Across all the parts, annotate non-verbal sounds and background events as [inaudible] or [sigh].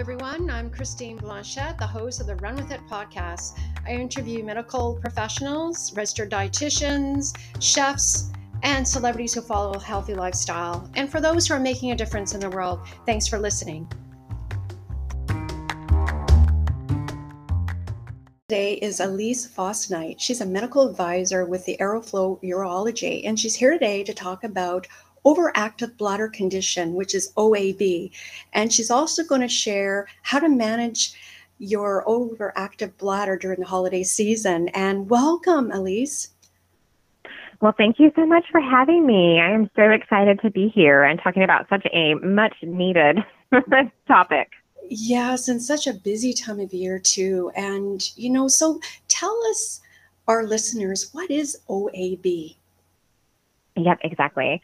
everyone. I'm Christine Blanchette, the host of the Run With It podcast. I interview medical professionals, registered dietitians, chefs, and celebrities who follow a healthy lifestyle. And for those who are making a difference in the world, thanks for listening. Today is Elise Fosnight. She's a medical advisor with the Aeroflow Urology, and she's here today to talk about overactive bladder condition, which is OAB. And she's also going to share how to manage your overactive bladder during the holiday season. And welcome, Elise. Well, thank you so much for having me. I am so excited to be here and talking about such a much needed [laughs] topic. Yes, and such a busy time of year, too. And, you know, so tell us, our listeners, what is OAB? Yep, exactly.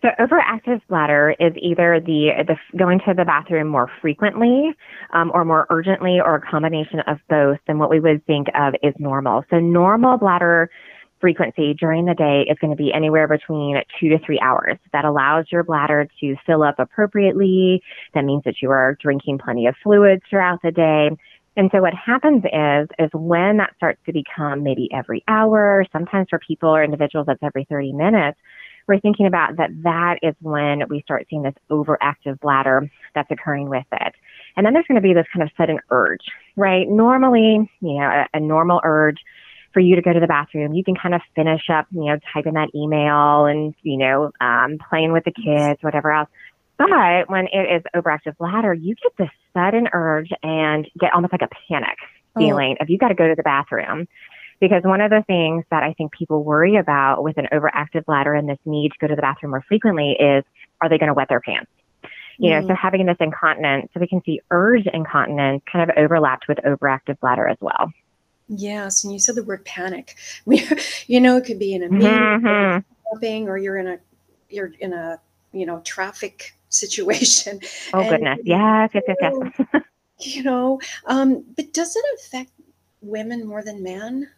So overactive bladder is either the, the going to the bathroom more frequently um, or more urgently or a combination of both than what we would think of is normal. So normal bladder frequency during the day is going to be anywhere between two to three hours. That allows your bladder to fill up appropriately. That means that you are drinking plenty of fluids throughout the day. And so what happens is, is when that starts to become maybe every hour, sometimes for people or individuals that's every 30 minutes, we're thinking about that that is when we start seeing this overactive bladder that's occurring with it. And then there's going to be this kind of sudden urge, right? Normally, you know, a, a normal urge for you to go to the bathroom, you can kind of finish up, you know, typing that email and, you know, um, playing with the kids, whatever else. But when it is overactive bladder, you get this sudden urge and get almost like a panic oh. feeling oh. of you got to go to the bathroom. Because one of the things that I think people worry about with an overactive bladder and this need to go to the bathroom more frequently is, are they going to wet their pants? You know, mm. so having this incontinence, so we can see urge incontinence kind of overlapped with overactive bladder as well. Yes, and you said the word panic. [laughs] you know, it could be in a meeting, mm-hmm. or you're in a you're in a you know traffic situation. [laughs] Oh and, goodness, yes, yes, yes, yes. [laughs] you know, um, but does it affect women more than men?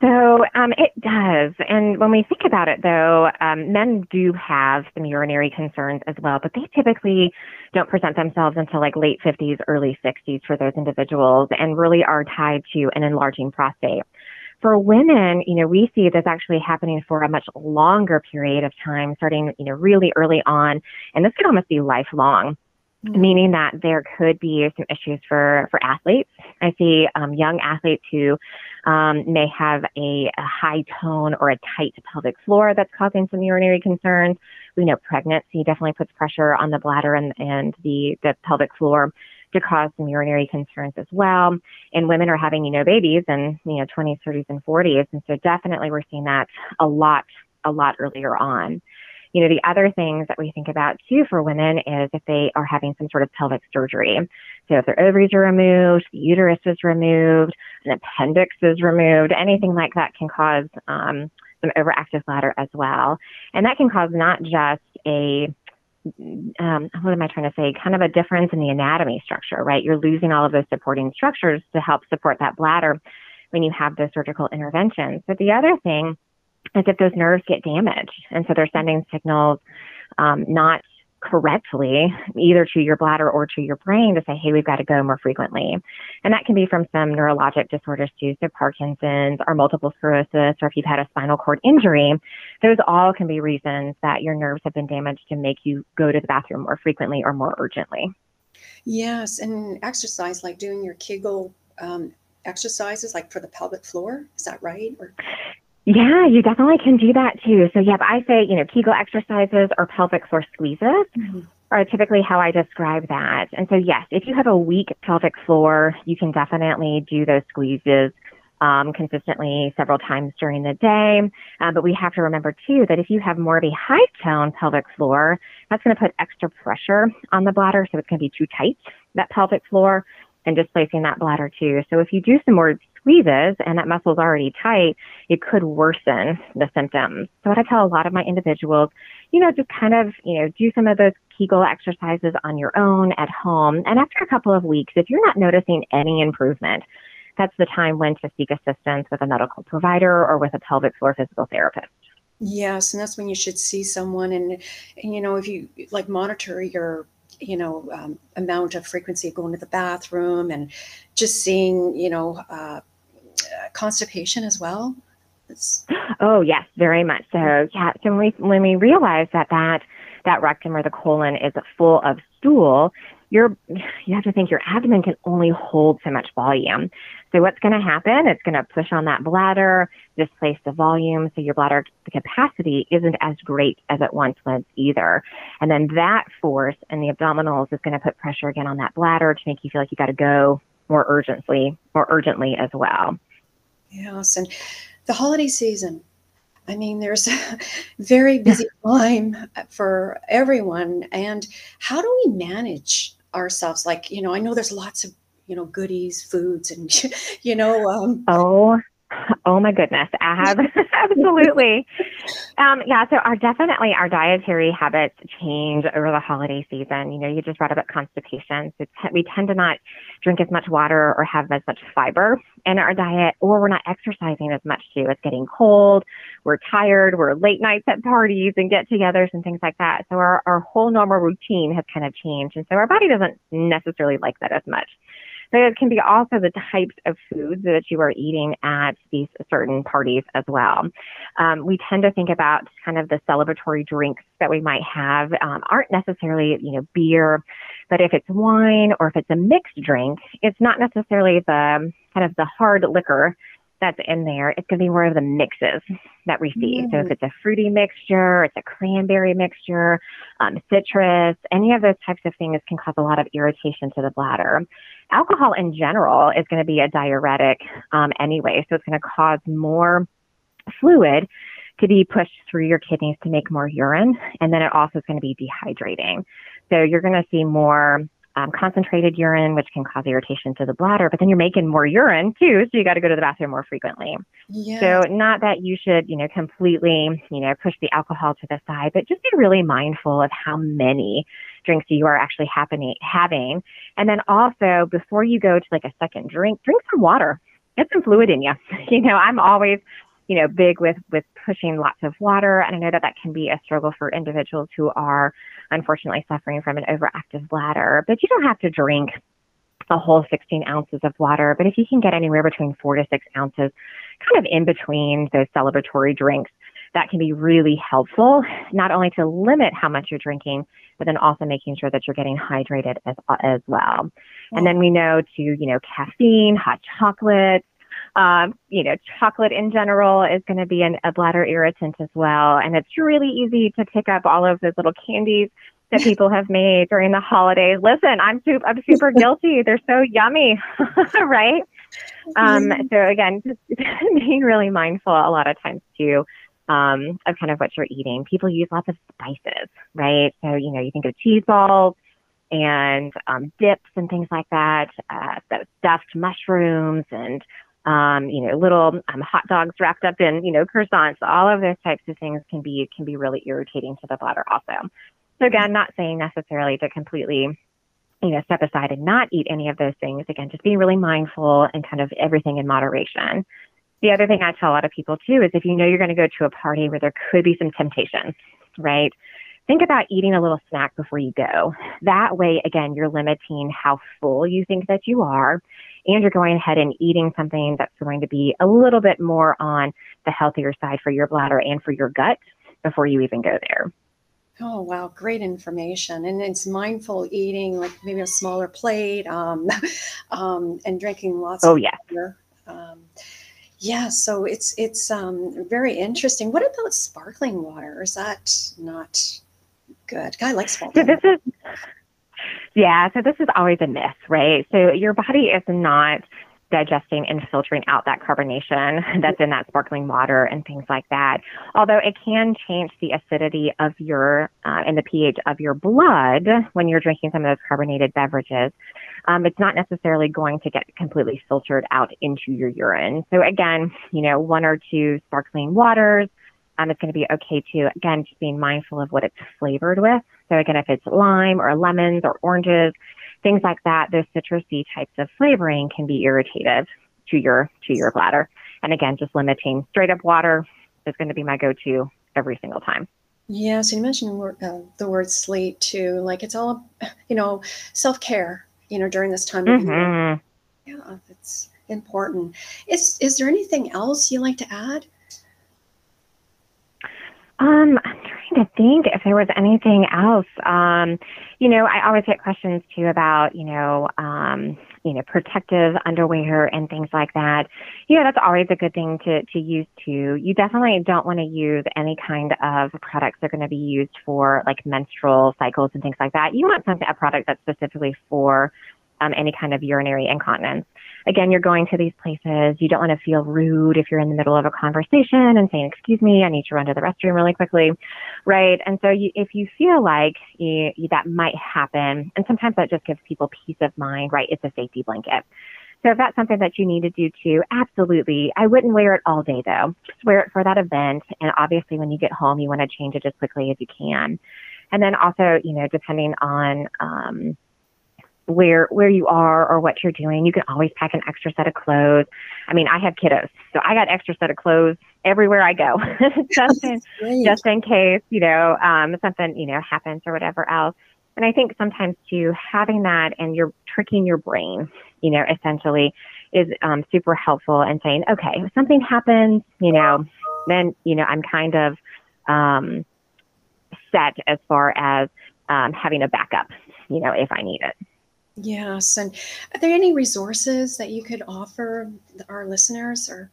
So um, it does. And when we think about it, though, um, men do have some urinary concerns as well, but they typically don't present themselves until like late 50s, early 60s for those individuals and really are tied to an enlarging prostate. For women, you know, we see this actually happening for a much longer period of time, starting, you know, really early on. And this could almost be lifelong. Mm-hmm. meaning that there could be some issues for, for athletes. I see um, young athletes who um, may have a, a, high tone or a tight pelvic floor that's causing some urinary concerns. We know pregnancy definitely puts pressure on the bladder and, and the, the pelvic floor to cause some urinary concerns as well. And women are having, you know, babies in, you know, 20s, 30s, and 40s. And so definitely we're seeing that a lot, a lot earlier on. You know, the other things that we think about too for women is if they are having some sort of pelvic surgery. So if their ovaries are removed, the uterus is removed, an appendix is removed, anything like that can cause um, some overactive bladder as well. And that can cause not just a um, what am I trying to say? Kind of a difference in the anatomy structure, right? You're losing all of those supporting structures to help support that bladder when you have those surgical interventions. But the other thing is if those nerves get damaged. And so they're sending signals um, not correctly, either to your bladder or to your brain to say, hey, we've got to go more frequently. And that can be from some neurologic disorders too, so Parkinson's or multiple sclerosis, or if you've had a spinal cord injury, those all can be reasons that your nerves have been damaged to make you go to the bathroom more frequently or more urgently. Yes, and exercise like doing your Kegel um, exercises, like for the pelvic floor, is that right? Or- yeah, you definitely can do that too. So, yeah, I say, you know, Kegel exercises or pelvic floor squeezes mm-hmm. are typically how I describe that. And so, yes, if you have a weak pelvic floor, you can definitely do those squeezes um, consistently several times during the day. Uh, but we have to remember too that if you have more of a high tone pelvic floor, that's going to put extra pressure on the bladder. So it's going to be too tight, that pelvic floor, and displacing that bladder too. So if you do some more squeezes and that muscle is already tight, it could worsen the symptoms. So what I tell a lot of my individuals, you know, just kind of, you know, do some of those Kegel exercises on your own at home. And after a couple of weeks, if you're not noticing any improvement, that's the time when to seek assistance with a medical provider or with a pelvic floor physical therapist. Yes, and that's when you should see someone and, and you know if you like monitor your you know, um, amount of frequency of going to the bathroom and just seeing, you know, uh, constipation as well. It's... Oh yes, very much so. Yeah. So when we when we realize that that that rectum or the colon is full of stool, you're you have to think your abdomen can only hold so much volume. So what's going to happen? It's going to push on that bladder, displace the volume, so your bladder capacity isn't as great as it once was either. And then that force in the abdominals is going to put pressure again on that bladder to make you feel like you got to go more urgently, more urgently as well. Yes, and the holiday season. I mean, there's a [laughs] very busy [laughs] time for everyone. And how do we manage ourselves? Like, you know, I know there's lots of, you know, goodies, foods, and, [laughs] you know. Um, oh, Oh my goodness, Ab, [laughs] absolutely. Um, yeah, so our definitely our dietary habits change over the holiday season. You know, you just brought up constipation. So t- we tend to not drink as much water or have as much fiber in our diet, or we're not exercising as much too. It's getting cold. We're tired. We're late nights at parties and get-togethers and things like that. So our our whole normal routine has kind of changed, and so our body doesn't necessarily like that as much. But it can be also the types of foods that you are eating at these certain parties as well. Um, we tend to think about kind of the celebratory drinks that we might have um, aren't necessarily, you know, beer, but if it's wine or if it's a mixed drink, it's not necessarily the kind of the hard liquor that's in there, it's going to be more of the mixes that we see. Mm. So if mm. it's a fruity mixture, it's a cranberry mixture, um, citrus, any of those types of things can cause a lot of irritation to the bladder. Alcohol in general is going to be a diuretic um, anyway, so it's going to cause more fluid to be pushed through your kidneys to make more urine, and then it also is going to be dehydrating. So you're going to see more um, concentrated urine, which can cause irritation to the bladder, but then you're making more urine too, so you got to go to the bathroom more frequently. Yeah. So not that you should, you know, completely, you know, push the alcohol to the side, but just be really mindful of how many drinks you are actually happening having. And then also before you go to like a second drink, drink some water. Get some fluid in you. [laughs] You know, I'm always you know, big with with pushing lots of water, and I know that that can be a struggle for individuals who are unfortunately suffering from an overactive bladder. But you don't have to drink a whole 16 ounces of water, but if you can get anywhere between four to six ounces, kind of in between those celebratory drinks, that can be really helpful, not only to limit how much you're drinking, but then also making sure that you're getting hydrated as, as well. And then we know to, you know, caffeine, hot chocolate, um, you know, chocolate in general is going to be an, a bladder irritant as well. And it's really easy to pick up all of those little candies that people have made during the holidays. Listen, I'm super, I'm super guilty. They're so yummy, [laughs] right? Um, so again, just [laughs] being really mindful a lot of times too um, of kind of what you're eating. People use lots of spices, right? So you know, you think of cheese balls and um, dips and things like that, uh, stuffed mushrooms and um, you know, little um, hot dogs wrapped up in, you know, croissants, all of those types of things can be can be really irritating to the bladder also. So again, not saying necessarily to completely, you know, step aside and not eat any of those things. Again, just being really mindful and kind of everything in moderation. The other thing I tell a lot of people too is if you know you're going to go to a party where there could be some temptation, right? Think about eating a little snack before you go. That way, again, you're limiting how full you think that you are and you're going ahead and eating something that's going to be a little bit more on the healthier side for your bladder and for your gut before you even go there. Oh wow, great information! And it's mindful eating, like maybe a smaller plate, um, [laughs] um, and drinking lots. Oh of yeah. Water. Yeah, so it's it's um, very interesting. What about sparkling water? Is that not good? Guy likes [laughs] sparkling. So this is yeah, so this is always a myth, right? So your body is not digesting and filtering out that carbonation [laughs] that's in that sparkling water and things like that. Although it can change the acidity of your uh, and the pH of your blood when you're drinking some of those carbonated beverages. Um, it's not necessarily going to get completely filtered out into your urine. So again, you know, one or two sparkling waters um, it's going to be okay too. Again, just being mindful of what it's flavored with. So again, if it's lime or lemons or oranges, things like that, those citrusy types of flavoring can be irritative to your to your bladder. And again, just limiting straight up water is going to be my go-to every single time. Yeah, so you mentioned uh, the word sleep too. Like it's all, you know, self care. You know, during this time. Mm-hmm. Yeah, it's important. Is is there anything else you like to add? Um, I'm trying to think if there was anything else. Um, you know, I always get questions too about, you know, um, you know, protective underwear and things like that. Know, that's always a good thing to, to use too. You definitely don't want to use any kind of products that are going to be used for like menstrual cycles and things like that. You want something, a product that's specifically for um, any kind of urinary incontinence again, you're going to these places. You don't want to feel rude if you're in the middle of a conversation and saying, excuse me, I need to run to the restroom really quickly. Right. And so you, if you feel like you, you, that might happen, and sometimes that just gives people peace of mind, right? It's a safety blanket. So if that's something that you need to do too, absolutely. I wouldn't wear it all day though. Just wear it for that event. And obviously when you get home, you want to change it as quickly as you can. And then also, you know, depending on, um, where where you are or what you're doing. You can always pack an extra set of clothes. I mean, I have kiddos, so I got extra set of clothes everywhere I go, [laughs] just in [laughs] just in case you know um, something you know happens or whatever else. And I think sometimes too having that and you're tricking your brain, you know, essentially is um, super helpful and saying, okay, if something happens, you know, then you know I'm kind of um, set as far as um, having a backup, you know, if I need it. Yes. And are there any resources that you could offer our listeners or?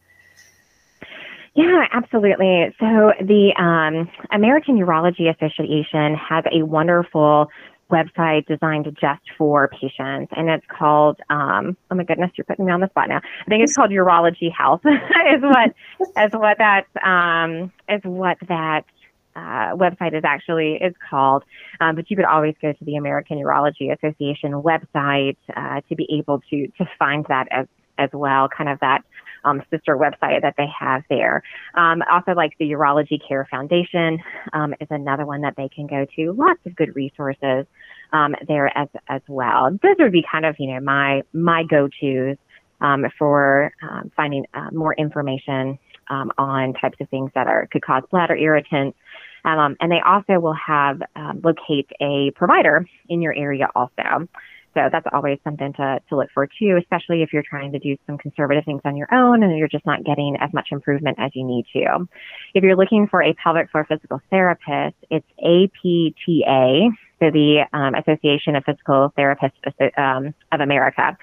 Yeah, absolutely. So the um, American Urology Association has a wonderful website designed just for patients, and it's called. Um, oh my goodness, you're putting me on the spot now. I think it's called Urology Health. [laughs] is what is what that um, is what that uh, website is actually is called, um, but you could always go to the American Urology Association website uh, to be able to to find that as as well, kind of that um, sister website that they have there. Um, also, like the Urology Care Foundation um, is another one that they can go to. Lots of good resources um, there as as well. Those would be kind of you know my my go tos um, for um, finding uh, more information um, on types of things that are could cause bladder irritants. Um, and they also will have um, locate a provider in your area also. So that's always something to, to look for too, especially if you're trying to do some conservative things on your own and you're just not getting as much improvement as you need to. If you're looking for a pelvic floor physical therapist, it's APTA, so the um, Association of Physical Therapists um, of America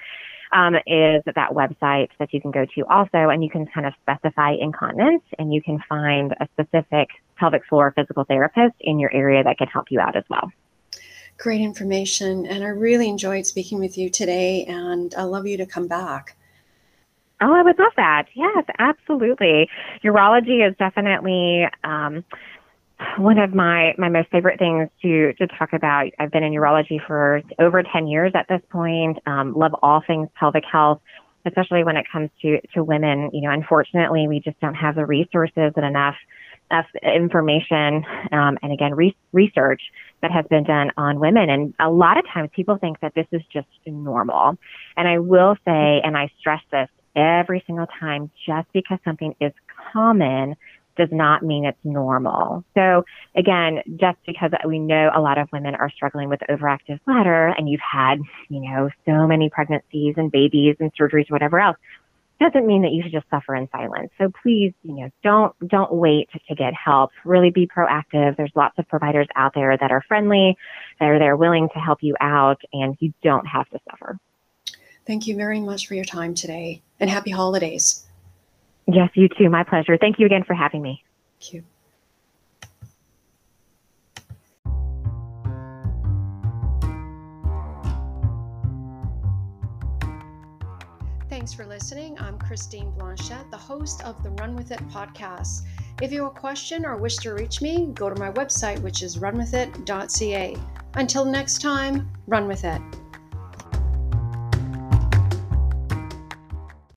um, is that website that you can go to also, and you can kind of specify incontinence, and you can find a specific pelvic floor physical therapist in your area that can help you out as well. Great information, and I really enjoyed speaking with you today, and I love you to come back. Oh, I would love that. Yes, absolutely. Urology is definitely um, one of my my most favorite things to to talk about. I've been in urology for over ten years at this point. Um, love all things pelvic health, especially when it comes to to women. You know, unfortunately, we just don't have the resources and enough enough information um, and again re- research that has been done on women. And a lot of times, people think that this is just normal. And I will say, and I stress this every single time, just because something is common does not mean it's normal. So again, just because we know a lot of women are struggling with overactive bladder and you've had, you know, so many pregnancies and babies and surgeries, whatever else, doesn't mean that you should just suffer in silence. So please, you know, don't don't wait to get help. Really be proactive. There's lots of providers out there that are friendly, that are there willing to help you out, and you don't have to suffer. Thank you very much for your time today, and happy holidays. Yes, you too. My pleasure. Thank you again for having me. Thank you. Thanks for listening. I'm Christine Blanchette, the host of the Run With It podcast. If you have a question or wish to reach me, go to my website, which is runwithit.ca. Until next time, run with it.